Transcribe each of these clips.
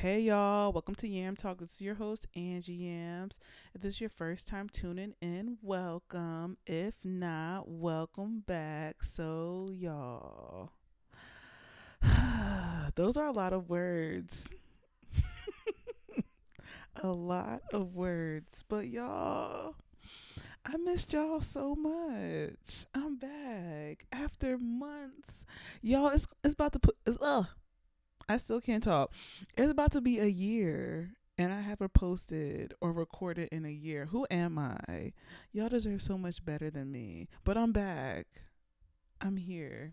Hey y'all, welcome to Yam Talk. This is your host Angie Yams. If this is your first time tuning in, welcome. If not, welcome back. So y'all, those are a lot of words. a lot of words, but y'all, I missed y'all so much. I'm back after months. Y'all, it's it's about to put. It's, I still can't talk. It's about to be a year and I haven't posted or recorded in a year. Who am I? Y'all deserve so much better than me. But I'm back. I'm here.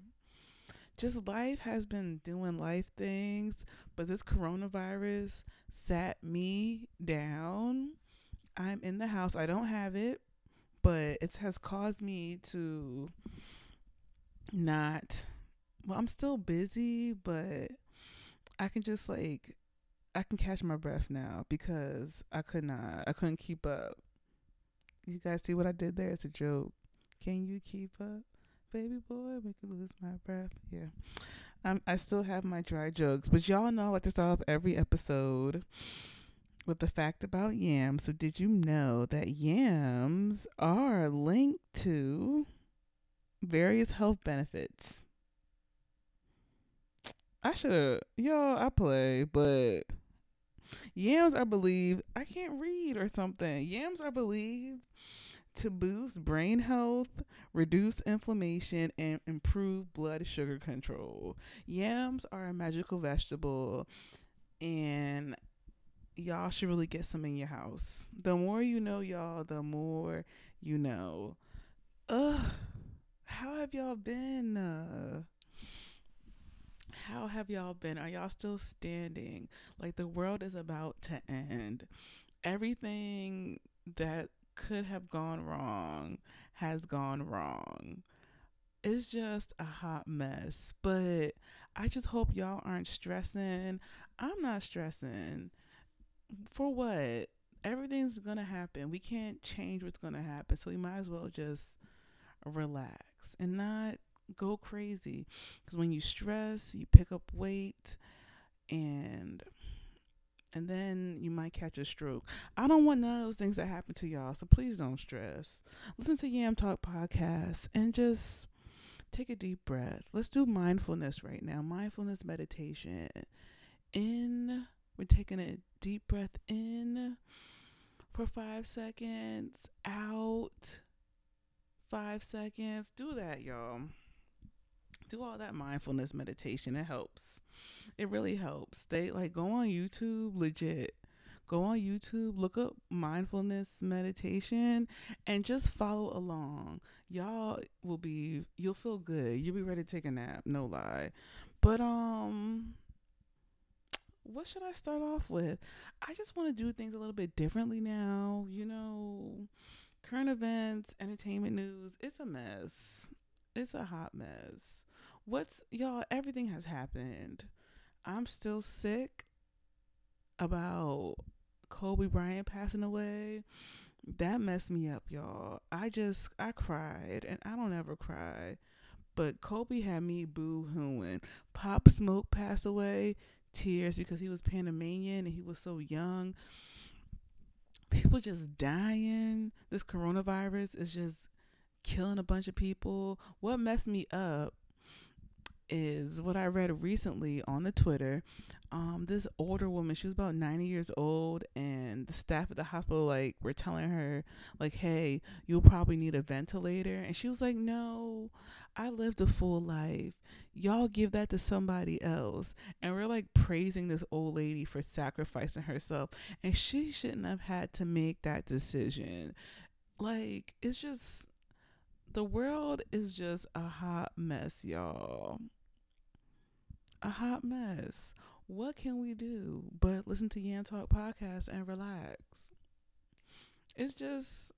Just life has been doing life things, but this coronavirus sat me down. I'm in the house. I don't have it, but it has caused me to not well, I'm still busy, but I can just like I can catch my breath now because I could not I couldn't keep up. You guys see what I did there? It's a joke. Can you keep up? Baby boy, make you lose my breath. Yeah. Um, I still have my dry jokes, but y'all know I like to start off every episode with the fact about yams. So did you know that yams are linked to various health benefits? I should have, yo, I play, but yams I believe, I can't read or something. Yams I believe, to boost brain health, reduce inflammation, and improve blood sugar control. Yams are a magical vegetable, and y'all should really get some in your house. The more you know, y'all, the more you know. Ugh, how have y'all been? Uh, how have y'all been? Are y'all still standing? Like the world is about to end. Everything that could have gone wrong has gone wrong. It's just a hot mess. But I just hope y'all aren't stressing. I'm not stressing. For what? Everything's going to happen. We can't change what's going to happen. So we might as well just relax and not go crazy. Because when you stress you pick up weight and and then you might catch a stroke. I don't want none of those things that happen to y'all so please don't stress. Listen to yam talk podcast and just take a deep breath. Let's do mindfulness right now mindfulness meditation. In we're taking a deep breath in for five seconds out five seconds. Do that y'all do all that mindfulness meditation. It helps. It really helps. They like go on YouTube, legit. Go on YouTube, look up mindfulness meditation and just follow along. Y'all will be you'll feel good. You'll be ready to take a nap, no lie. But um what should I start off with? I just want to do things a little bit differently now, you know. Current events, entertainment news, it's a mess. It's a hot mess what's y'all everything has happened. I'm still sick about kobe bryant passing away. That messed me up y'all. I just i cried and i don't ever cry but kobe had me boo-hooing. Pop smoke passed away tears because he was panamanian and he was so young. People just dying. This coronavirus is just killing a bunch of people. What messed me up is what I read recently on the Twitter. Um, this older woman, she was about 90 years old, and the staff at the hospital like were telling her, like, hey, you'll probably need a ventilator. And she was like, No, I lived a full life. Y'all give that to somebody else. And we're like praising this old lady for sacrificing herself. And she shouldn't have had to make that decision. Like, it's just the world is just a hot mess, y'all a hot mess. What can we do but listen to Yam Talk podcast and relax? It's just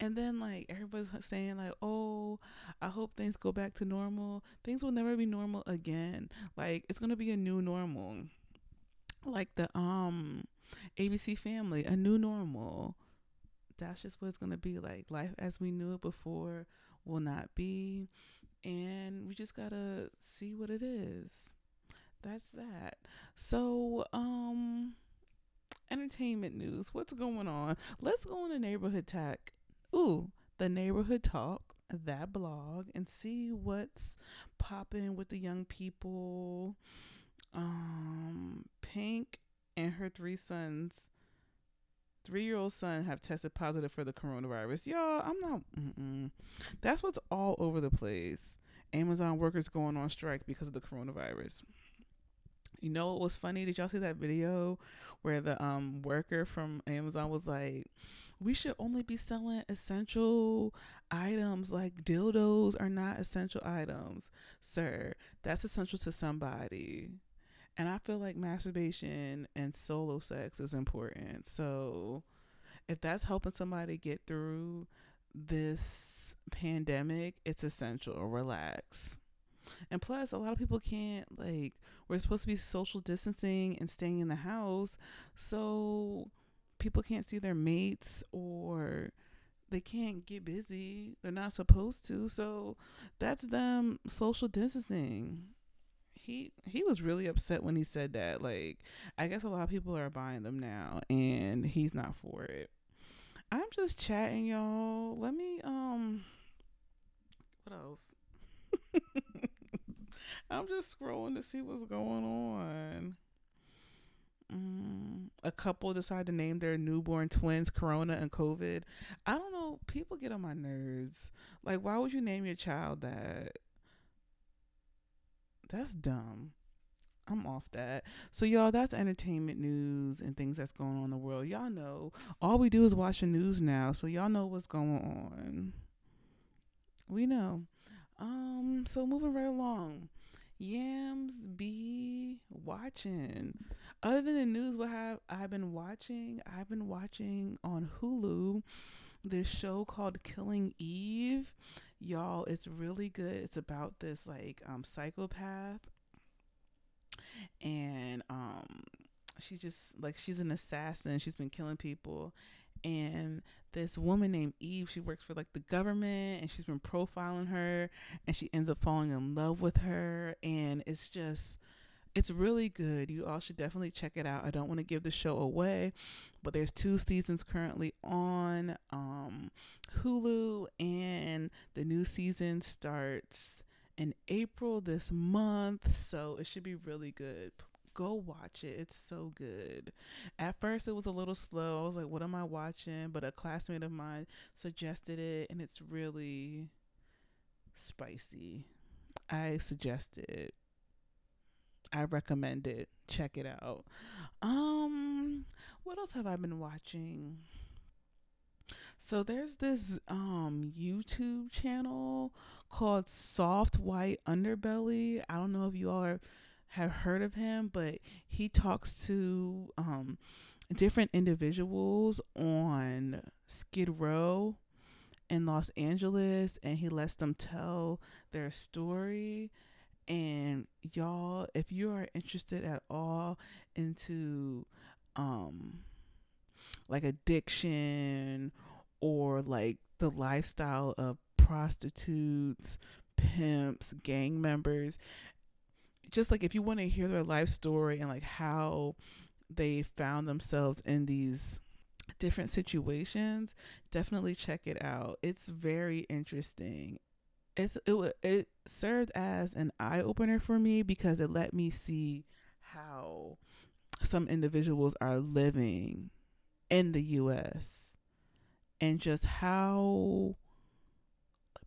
and then like everybody's saying like, "Oh, I hope things go back to normal." Things will never be normal again. Like it's going to be a new normal. Like the um ABC family, a new normal. That's just what it's going to be like. Life as we knew it before will not be and we just gotta see what it is. that's that. So, um, entertainment news. What's going on? Let's go on the neighborhood talk. Ooh, the neighborhood talk, that blog, and see what's popping with the young people. Um, Pink and her three sons, three year old son, have tested positive for the coronavirus. Y'all, I'm not. Mm-mm. That's what's all over the place. Amazon workers going on strike because of the coronavirus. You know what was funny? Did y'all see that video where the um worker from Amazon was like, "We should only be selling essential items like dildos are not essential items, sir. That's essential to somebody." And I feel like masturbation and solo sex is important. So, if that's helping somebody get through this pandemic, it's essential. Relax. And plus, a lot of people can't, like, we're supposed to be social distancing and staying in the house. So people can't see their mates or they can't get busy. They're not supposed to. So that's them social distancing. He he was really upset when he said that. Like I guess a lot of people are buying them now and he's not for it. I'm just chatting y'all. Let me um what else? I'm just scrolling to see what's going on. Mm, a couple decide to name their newborn twins Corona and COVID. I don't know. People get on my nerves. Like, why would you name your child that? That's dumb. I'm off that. So y'all, that's entertainment news and things that's going on in the world. Y'all know all we do is watch the news now, so y'all know what's going on. We know. Um, so moving right along. Yams be watching. Other than the news, what have I been watching? I've been watching on Hulu this show called Killing Eve. Y'all, it's really good. It's about this like um psychopath and um she's just like she's an assassin. She's been killing people and this woman named Eve, she works for like the government and she's been profiling her and she ends up falling in love with her and it's just it's really good. You all should definitely check it out. I don't want to give the show away, but there's two seasons currently on um, Hulu and the new season starts in April this month, so it should be really good go watch it. It's so good. At first, it was a little slow. I was like, what am I watching? But a classmate of mine suggested it, and it's really spicy. I suggest it. I recommend it. Check it out. Um, what else have I been watching? So there's this um YouTube channel called Soft White Underbelly. I don't know if you all are have heard of him, but he talks to um, different individuals on Skid Row in Los Angeles and he lets them tell their story. And y'all, if you are interested at all into um like addiction or like the lifestyle of prostitutes, pimps, gang members, just like if you want to hear their life story and like how they found themselves in these different situations, definitely check it out. It's very interesting. It's it it served as an eye opener for me because it let me see how some individuals are living in the US and just how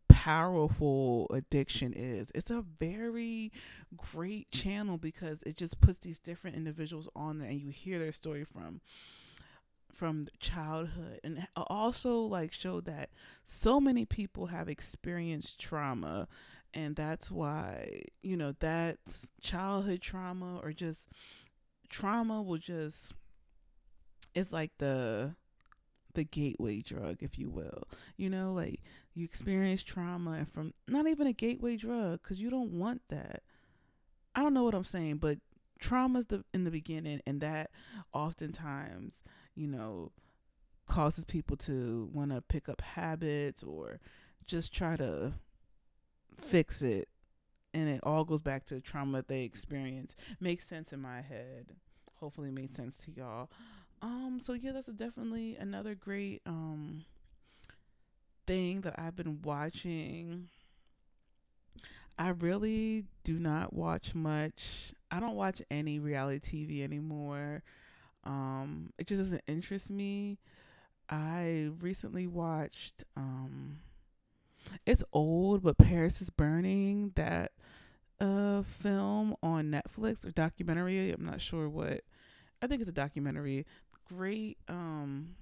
powerful addiction is. It's a very great channel because it just puts these different individuals on there and you hear their story from from childhood and also like show that so many people have experienced trauma and that's why you know that's childhood trauma or just trauma will just it's like the the gateway drug, if you will. You know, like you experience trauma and from not even a gateway drug because you don't want that. I don't know what I'm saying, but trauma's the in the beginning, and that oftentimes, you know, causes people to want to pick up habits or just try to fix it and it all goes back to trauma they experience. Makes sense in my head. Hopefully, made sense to y'all. Um, so yeah, that's definitely another great um thing that I've been watching. I really do not watch much. I don't watch any reality TV anymore. Um, it just doesn't interest me. I recently watched um it's old, but Paris is Burning, that uh film on Netflix or documentary. I'm not sure what. I think it's a documentary. Great um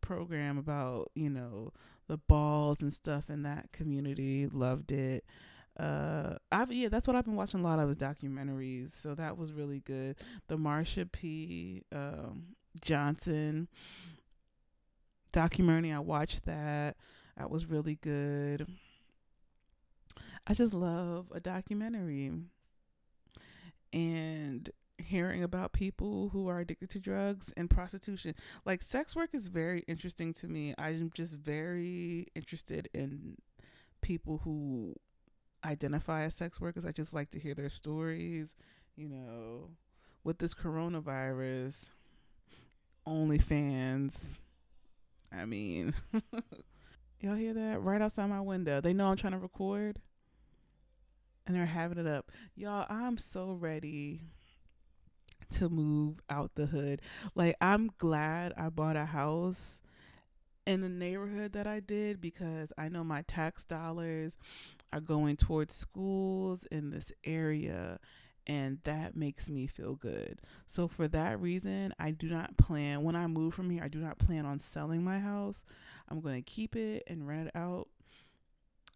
program about, you know, the balls and stuff in that community. Loved it. Uh, I've yeah, that's what I've been watching a lot of is documentaries. So that was really good. The Marsha P. Um, Johnson documentary. I watched that. That was really good. I just love a documentary and hearing about people who are addicted to drugs and prostitution. Like sex work is very interesting to me. I'm just very interested in people who identify as sex workers. I just like to hear their stories, you know, with this coronavirus, OnlyFans. I mean, Y'all hear that? Right outside my window. They know I'm trying to record. And they're having it up. Y'all, I'm so ready to move out the hood. Like I'm glad I bought a house in the neighborhood that I did because I know my tax dollars are going towards schools in this area and that makes me feel good. So for that reason, I do not plan when I move from here, I do not plan on selling my house. I'm going to keep it and rent it out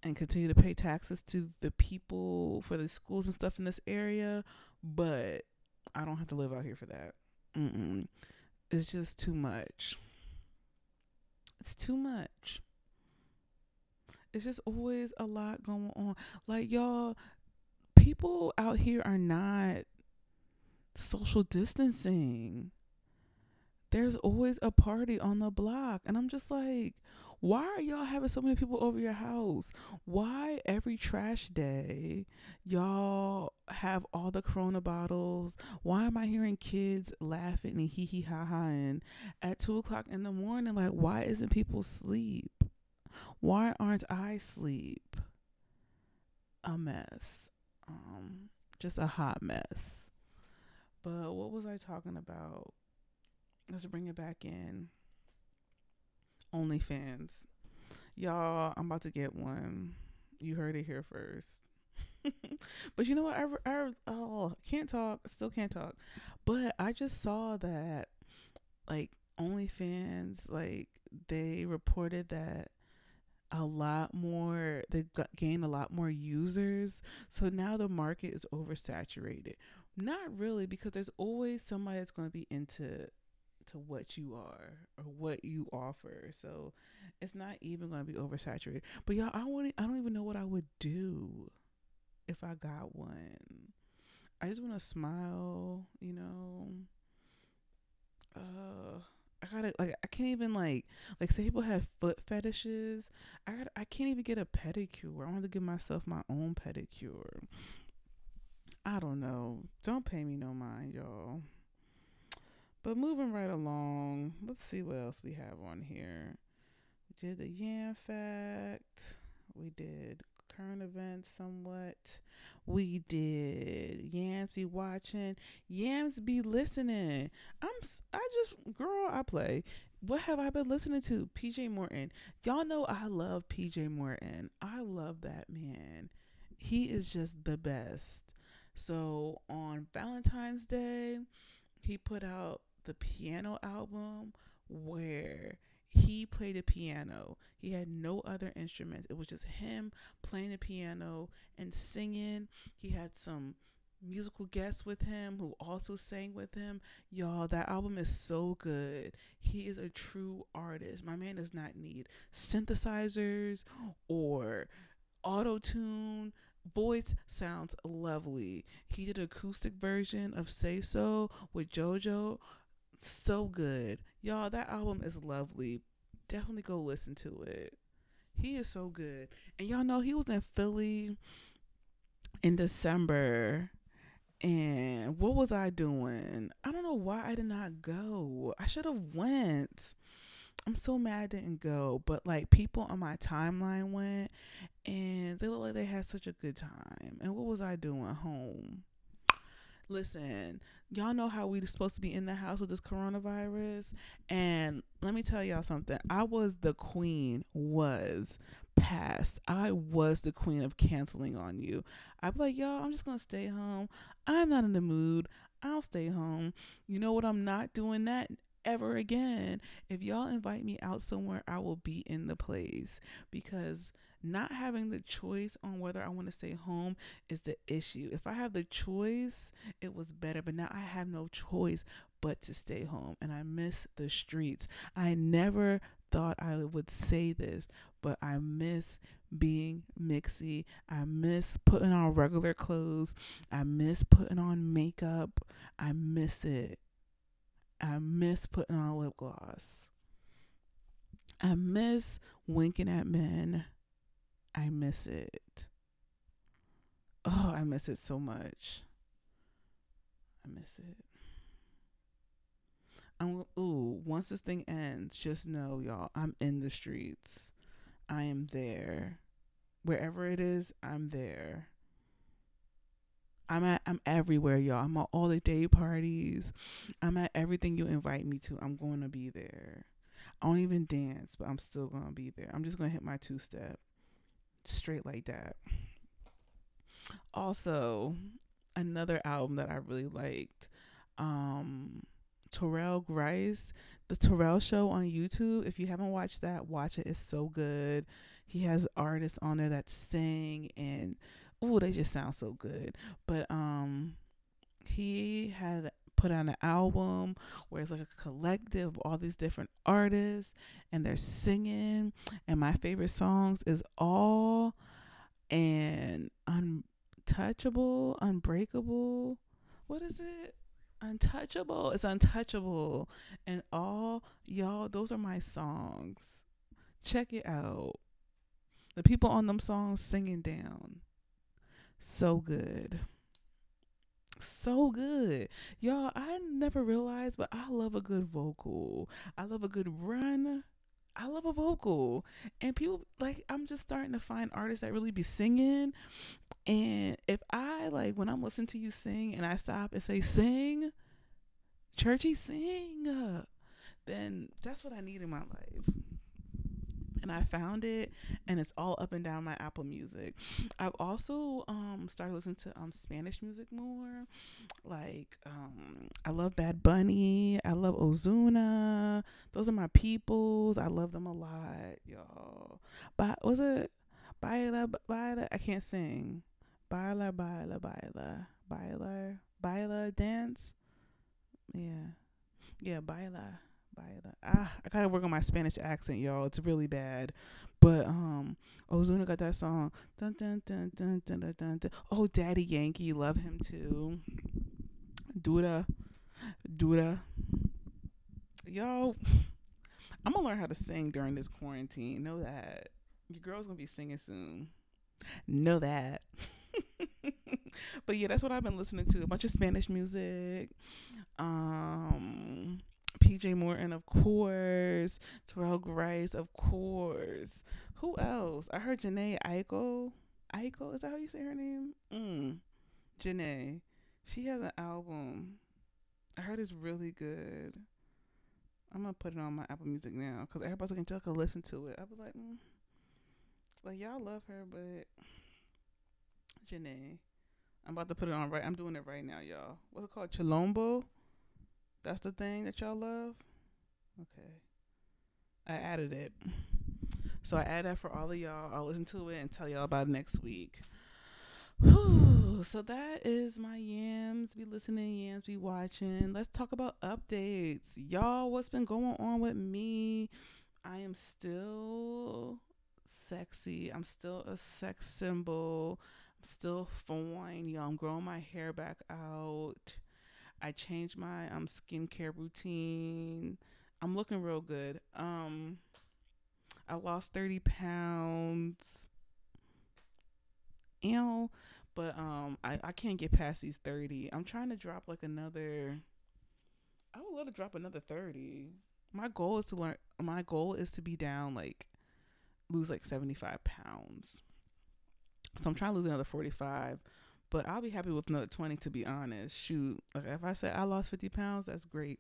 and continue to pay taxes to the people for the schools and stuff in this area, but I don't have to live out here for that. Mm-mm. It's just too much. It's too much. It's just always a lot going on. Like y'all, people out here are not social distancing there's always a party on the block. And I'm just like, why are y'all having so many people over your house? Why every trash day y'all have all the Corona bottles? Why am I hearing kids laughing and hee hee ha ha and at two o'clock in the morning? Like, why isn't people sleep? Why aren't I sleep? A mess. Um, just a hot mess. But what was I talking about? Let's bring it back in. OnlyFans. Y'all, I'm about to get one. You heard it here first. but you know what? I, I oh, can't talk. Still can't talk. But I just saw that, like, OnlyFans, like, they reported that a lot more, they gained a lot more users. So now the market is oversaturated. Not really, because there's always somebody that's going to be into to what you are or what you offer. So it's not even going to be oversaturated. But y'all, I want I don't even know what I would do if I got one. I just want to smile, you know. Uh I gotta like I can't even like like say people have foot fetishes. I got I can't even get a pedicure. I want to give myself my own pedicure. I don't know. Don't pay me no mind, y'all. But moving right along, let's see what else we have on here. We did the Yam Fact. We did current events somewhat. We did Yams be watching. Yams be listening. I'm I just girl, I play. What have I been listening to? PJ Morton. Y'all know I love PJ Morton. I love that man. He is just the best. So on Valentine's Day, he put out the piano album where he played the piano. He had no other instruments. It was just him playing the piano and singing. He had some musical guests with him who also sang with him. Y'all, that album is so good. He is a true artist. My man does not need synthesizers or auto tune. Voice sounds lovely. He did an acoustic version of Say So with JoJo so good. Y'all, that album is lovely. Definitely go listen to it. He is so good. And y'all know he was in Philly in December. And what was I doing? I don't know why I did not go. I should have went. I'm so mad I didn't go, but like people on my timeline went and they look like they had such a good time. And what was I doing home? Listen, y'all know how we're supposed to be in the house with this coronavirus. And let me tell y'all something. I was the queen, was past. I was the queen of canceling on you. I'd be like, y'all, I'm just gonna stay home. I'm not in the mood. I'll stay home. You know what? I'm not doing that ever again. If y'all invite me out somewhere, I will be in the place because not having the choice on whether I want to stay home is the issue. If I have the choice, it was better, but now I have no choice but to stay home and I miss the streets. I never thought I would say this, but I miss being mixy. I miss putting on regular clothes. I miss putting on makeup. I miss it. I miss putting on lip gloss. I miss winking at men. I miss it. Oh, I miss it so much. I miss it. I'm ooh, once this thing ends, just know y'all, I'm in the streets. I am there. Wherever it is, I'm there. I'm at I'm everywhere, y'all. I'm at all the day parties. I'm at everything you invite me to. I'm to be there. I don't even dance, but I'm still to be there. I'm just to hit my two step straight like that. Also, another album that I really liked um Terrell Grice, the Terrell Show on YouTube. If you haven't watched that, watch it. It's so good. He has artists on there that sing and oh, they just sound so good. But um, he had put on an album where it's like a collective of all these different artists and they're singing. And my favorite songs is All and Untouchable, Unbreakable. What is it? Untouchable. It's untouchable. And all y'all, those are my songs. Check it out. The people on them songs singing down. So good. So good. Y'all, I never realized, but I love a good vocal. I love a good run. I love a vocal. And people like I'm just starting to find artists that really be singing. And if I like when I'm listening to you sing and I stop and say sing, churchy sing, then that's what I need in my life and I found it and it's all up and down my Apple Music. I've also um started listening to um Spanish music more. Like um I love Bad Bunny, I love Ozuna. Those are my peoples. I love them a lot, y'all. But was it Baila Baila I can't sing. Baila Baila Baila Baila Baila dance. Yeah. Yeah, Baila by ah, I gotta work on my Spanish accent, y'all. It's really bad. But um Ozuna got that song. Dun, dun, dun, dun, dun, dun, dun, dun. Oh, Daddy Yankee, love him too. Dura, Dura. Y'all, I'm gonna learn how to sing during this quarantine. Know that. Your girl's gonna be singing soon. Know that. but yeah, that's what I've been listening to. A bunch of Spanish music. Um PJ Morton, of course. Terrell Grice, of course. Who else? I heard Jhené Aiko. Aiko, is that how you say her name? Mm. Jhené. She has an album. I heard it's really good. I'm gonna put it on my Apple Music now because everybody's looking to listen to it. I was like, mm. like y'all love her, but Jhené. I'm about to put it on right. I'm doing it right now, y'all. What's it called? Chilombo. That's the thing that y'all love? Okay. I added it. So I add that for all of y'all. I'll listen to it and tell y'all about next week. Whew. So that is my yams. Be listening, yams, be watching. Let's talk about updates. Y'all, what's been going on with me? I am still sexy. I'm still a sex symbol. I'm still fine. Y'all, I'm growing my hair back out. I changed my um skincare routine. I'm looking real good. Um I lost 30 pounds. You know, But um, I I can't get past these thirty. I'm trying to drop like another. I would love to drop another thirty. My goal is to learn. My goal is to be down like lose like seventy five pounds. So I'm trying to lose another forty five. But I'll be happy with another twenty to be honest. Shoot, like if I say I lost fifty pounds, that's great.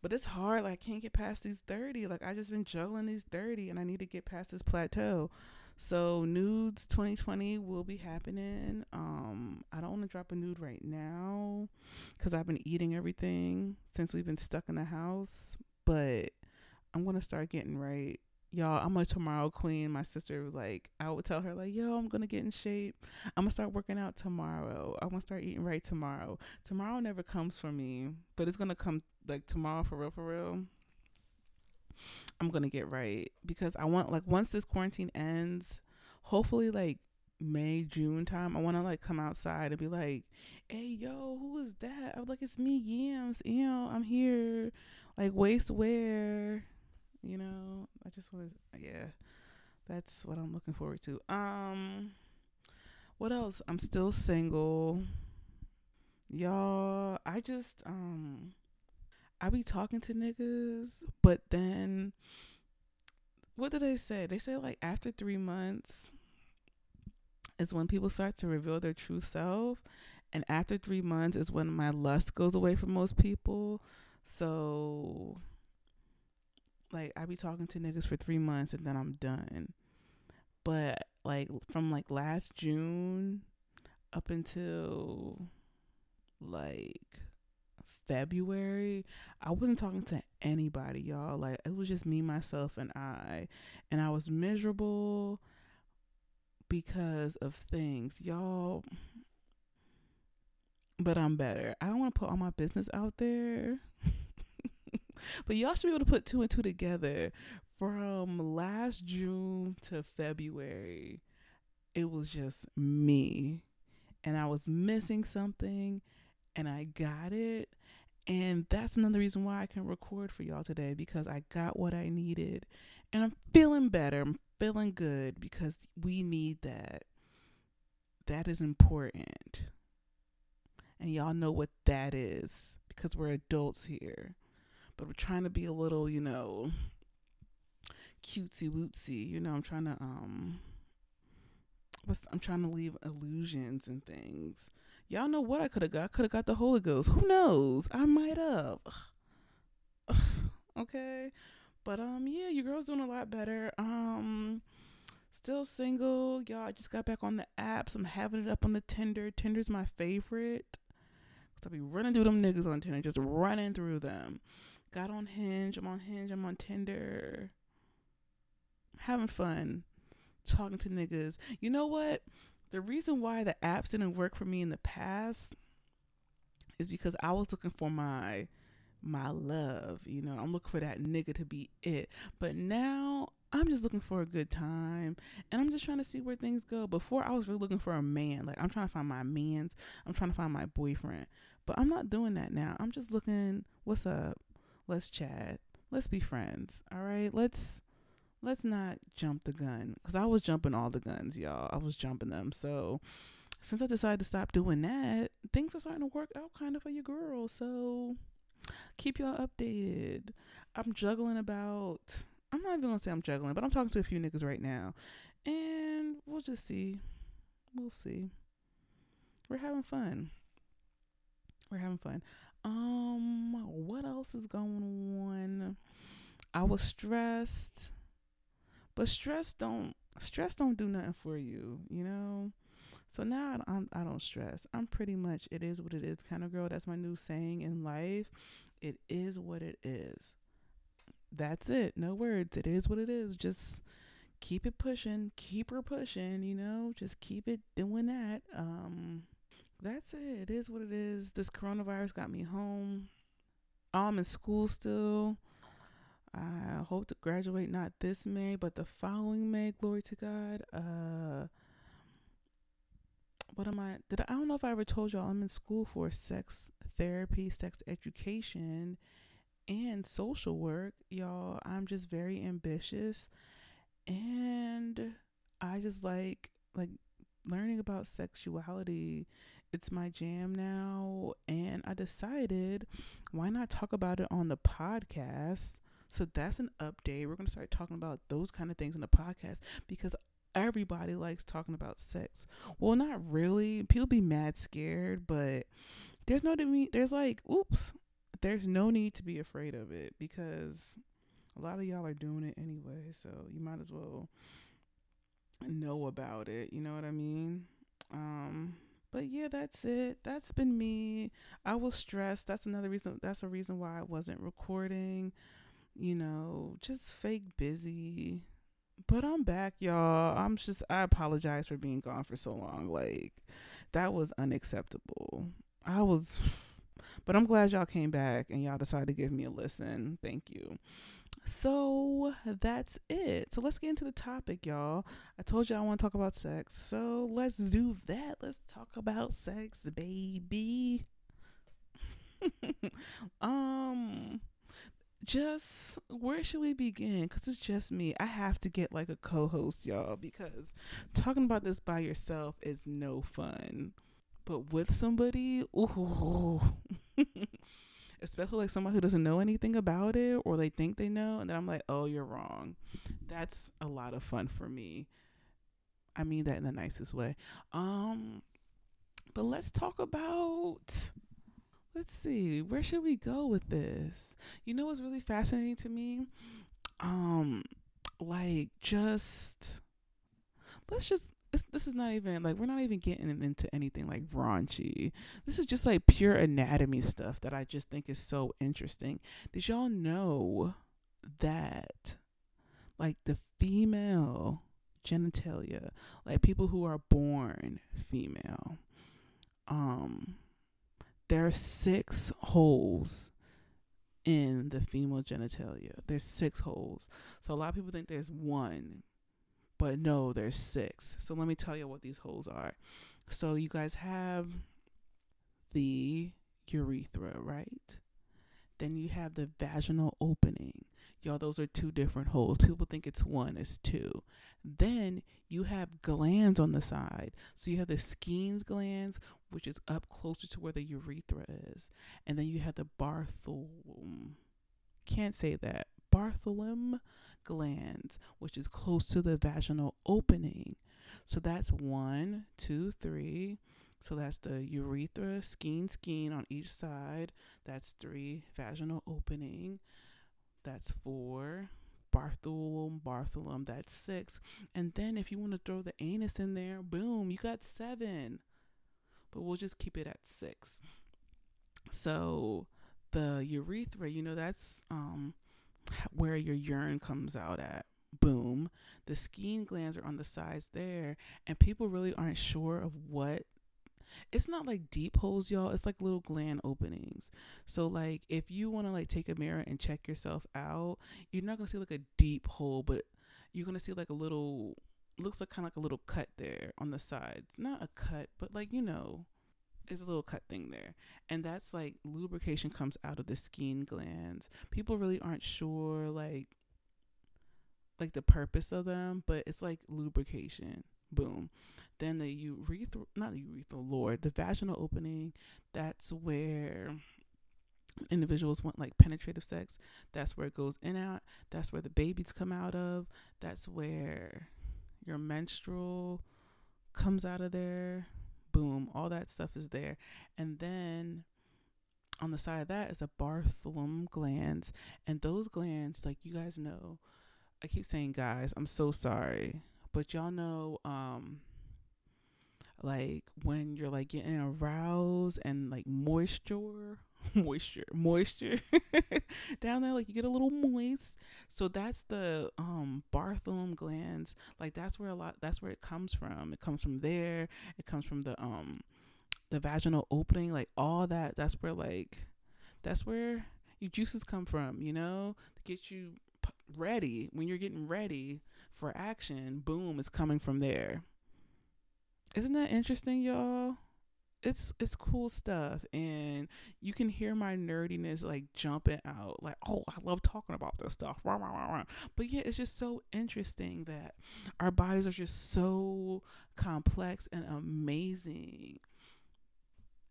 But it's hard. Like I can't get past these thirty. Like I just been juggling these thirty, and I need to get past this plateau. So nudes 2020 will be happening. Um, I don't want to drop a nude right now because I've been eating everything since we've been stuck in the house. But I'm gonna start getting right. Y'all, I'm a tomorrow queen. My sister was like, I would tell her like, yo, I'm gonna get in shape. I'm gonna start working out tomorrow. I'm gonna start eating right tomorrow. Tomorrow never comes for me, but it's gonna come like tomorrow for real, for real. I'm gonna get right because I want like once this quarantine ends, hopefully like May June time, I want to like come outside and be like, "Hey, yo, who is that?" I'm like, "It's me, Yams. You know, I'm here, like waist wear." You know, I just want to, yeah, that's what I'm looking forward to. Um, what else? I'm still single, y'all. I just um I be talking to niggas, but then what did they say? They say like after three months is when people start to reveal their true self. And after three months is when my lust goes away for most people. So like I be talking to niggas for three months and then I'm done. But like from like last June up until like February, I wasn't talking to anybody, y'all. Like it was just me, myself, and I. And I was miserable because of things, y'all. But I'm better. I don't want to put all my business out there. but y'all should be able to put two and two together. From last June to February, it was just me. And I was missing something and I got it and that's another reason why I can record for y'all today because I got what I needed. And I'm feeling better. I'm feeling good because we need that. That is important. And y'all know what that is because we're adults here. But we're trying to be a little, you know, cutesy wootsy. You know, I'm trying to um what's I'm trying to leave illusions and things Y'all know what I could have got. I could have got the Holy Ghost. Who knows? I might have. okay. But um yeah, your girl's doing a lot better. Um still single. Y'all I just got back on the apps. I'm having it up on the Tinder. Tinder's my favorite. Cause i'll be running through them niggas on Tinder, just running through them. Got on Hinge. I'm on Hinge. I'm on Tinder. Having fun. Talking to niggas. You know what? the reason why the apps didn't work for me in the past is because I was looking for my my love, you know. I'm looking for that nigga to be it. But now I'm just looking for a good time and I'm just trying to see where things go. Before I was really looking for a man. Like I'm trying to find my man's. I'm trying to find my boyfriend. But I'm not doing that now. I'm just looking, what's up? Let's chat. Let's be friends. All right? Let's let's not jump the gun because I was jumping all the guns, y'all. I was jumping them. So since I decided to stop doing that, things are starting to work out kind of for your girl. So keep y'all updated. I'm juggling about. I'm not even gonna say I'm juggling, but I'm talking to a few niggas right now, and we'll just see. We'll see. We're having fun. We're having fun. Um, what else is going on? I was stressed. But stress don't stress don't do nothing for you, you know. So now I don't, I don't stress. I'm pretty much it is what it is kind of girl. That's my new saying in life. It is what it is. That's it. No words. It is what it is. Just keep it pushing. Keep her pushing. You know. Just keep it doing that. Um, that's it. It is what it is. This coronavirus got me home. I'm in school still. I hope to graduate not this May, but the following May. Glory to God. Uh, what am I? Did I, I don't know if I ever told y'all I'm in school for sex therapy, sex education, and social work. Y'all, I'm just very ambitious, and I just like like learning about sexuality. It's my jam now, and I decided why not talk about it on the podcast? So that's an update. We're going to start talking about those kind of things in the podcast because everybody likes talking about sex. Well, not really. People be mad scared, but there's no there's like oops, there's no need to be afraid of it because a lot of y'all are doing it anyway, so you might as well know about it, you know what I mean? Um but yeah, that's it. That's been me. I was stressed. That's another reason that's a reason why I wasn't recording. You know, just fake busy but I'm back, y'all. I'm just I apologize for being gone for so long. Like that was unacceptable. I was but I'm glad y'all came back and y'all decided to give me a listen. Thank you. So that's it. So let's get into the topic, y'all. I told you I want to talk about sex. So let's do that. Let's talk about sex, baby. um just where should we begin? Because it's just me. I have to get like a co host, y'all, because talking about this by yourself is no fun. But with somebody, ooh, especially like someone who doesn't know anything about it or they think they know, and then I'm like, oh, you're wrong. That's a lot of fun for me. I mean that in the nicest way. Um, but let's talk about let's see where should we go with this you know what's really fascinating to me um like just let's just this, this is not even like we're not even getting into anything like raunchy this is just like pure anatomy stuff that i just think is so interesting did y'all know that like the female genitalia like people who are born female um there are six holes in the female genitalia. There's six holes. So a lot of people think there's one, but no, there's six. So let me tell you what these holes are. So you guys have the urethra, right? Then you have the vaginal opening. Y'all, those are two different holes. People think it's one, it's two. Then you have glands on the side. So you have the Skene's glands, which is up closer to where the urethra is. And then you have the Bartholum. Can't say that. Bartholum glands, which is close to the vaginal opening. So that's one, two, three. So that's the urethra, skene, skene on each side. That's three, vaginal opening. That's four. Bartholum, Bartholum, that's six. And then if you want to throw the anus in there, boom, you got seven. But we'll just keep it at six. So the urethra, you know, that's um where your urine comes out at. Boom. The skene glands are on the sides there, and people really aren't sure of what it's not like deep holes, y'all. It's like little gland openings. So like if you want to like take a mirror and check yourself out, you're not gonna see like a deep hole, but you're gonna see like a little looks like kind of like a little cut there on the sides. Not a cut, but like you know, there's a little cut thing there. And that's like lubrication comes out of the Skene glands. People really aren't sure like like the purpose of them, but it's like lubrication. Boom. Then the urethra, not the urethra, Lord, the vaginal opening, that's where individuals want like penetrative sex. That's where it goes in out. That's where the babies come out of. That's where your menstrual comes out of there. Boom, all that stuff is there. And then on the side of that is a Bartholum glands. And those glands, like you guys know, I keep saying guys, I'm so sorry. But y'all know um like when you're like getting aroused and like moisture moisture moisture down there like you get a little moist. So that's the um bartholum glands like that's where a lot that's where it comes from. It comes from there. It comes from the um the vaginal opening like all that that's where like that's where your juices come from you know? To get you ready. When you're getting ready for action boom it's coming from there. Isn't that interesting, y'all? It's it's cool stuff and you can hear my nerdiness like jumping out like oh i love talking about this stuff. But yeah it's just so interesting that our bodies are just so complex and amazing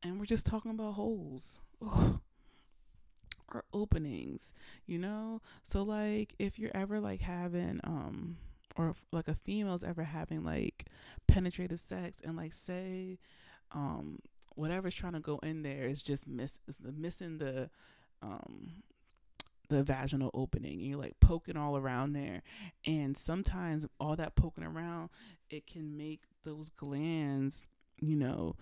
and we're just talking about holes. Or openings you know? So like if you're ever like having um or if, like a female's ever having like penetrative sex and like say um whatever's trying to go in there is just miss is the missing the um the vaginal opening and you're like poking all around there. And sometimes all that poking around it can make those glands you know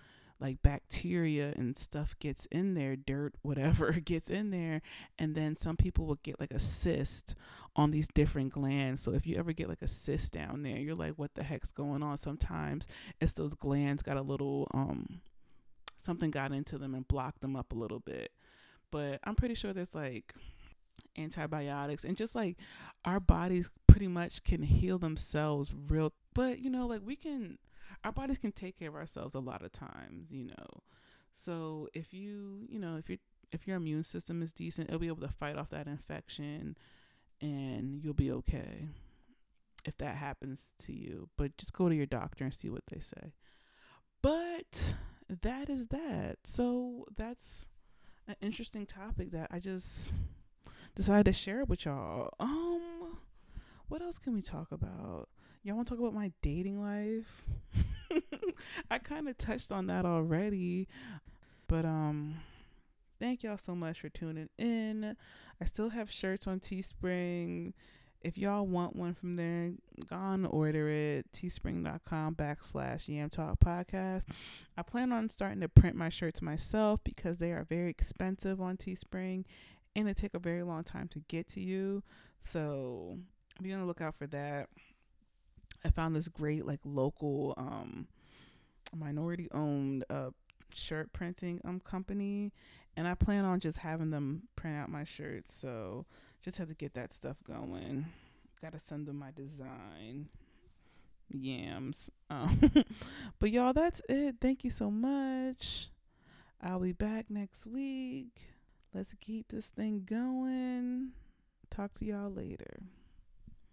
like bacteria and stuff gets in there, dirt, whatever gets in there. And then some people will get like a cyst on these different glands. So if you ever get like a cyst down there, you're like, what the heck's going on? Sometimes it's those glands got a little, um, something got into them and blocked them up a little bit. But I'm pretty sure there's like antibiotics and just like our bodies pretty much can heal themselves real but you know like we can our bodies can take care of ourselves a lot of times, you know. So if you, you know, if you if your immune system is decent, it'll be able to fight off that infection and you'll be okay if that happens to you. But just go to your doctor and see what they say. But that is that. So that's an interesting topic that I just decided to share with y'all. Um what else can we talk about? Y'all want to talk about my dating life? I kind of touched on that already. But um thank y'all so much for tuning in. I still have shirts on Teespring. If y'all want one from there, go on order it. Teespring.com backslash Yam Talk Podcast. I plan on starting to print my shirts myself because they are very expensive on Teespring and they take a very long time to get to you. So be on the lookout for that. I found this great like local um minority owned uh shirt printing um company and I plan on just having them print out my shirts. So just have to get that stuff going. Gotta send them my design. Yams. Um, but y'all, that's it. Thank you so much. I'll be back next week. Let's keep this thing going. Talk to y'all later.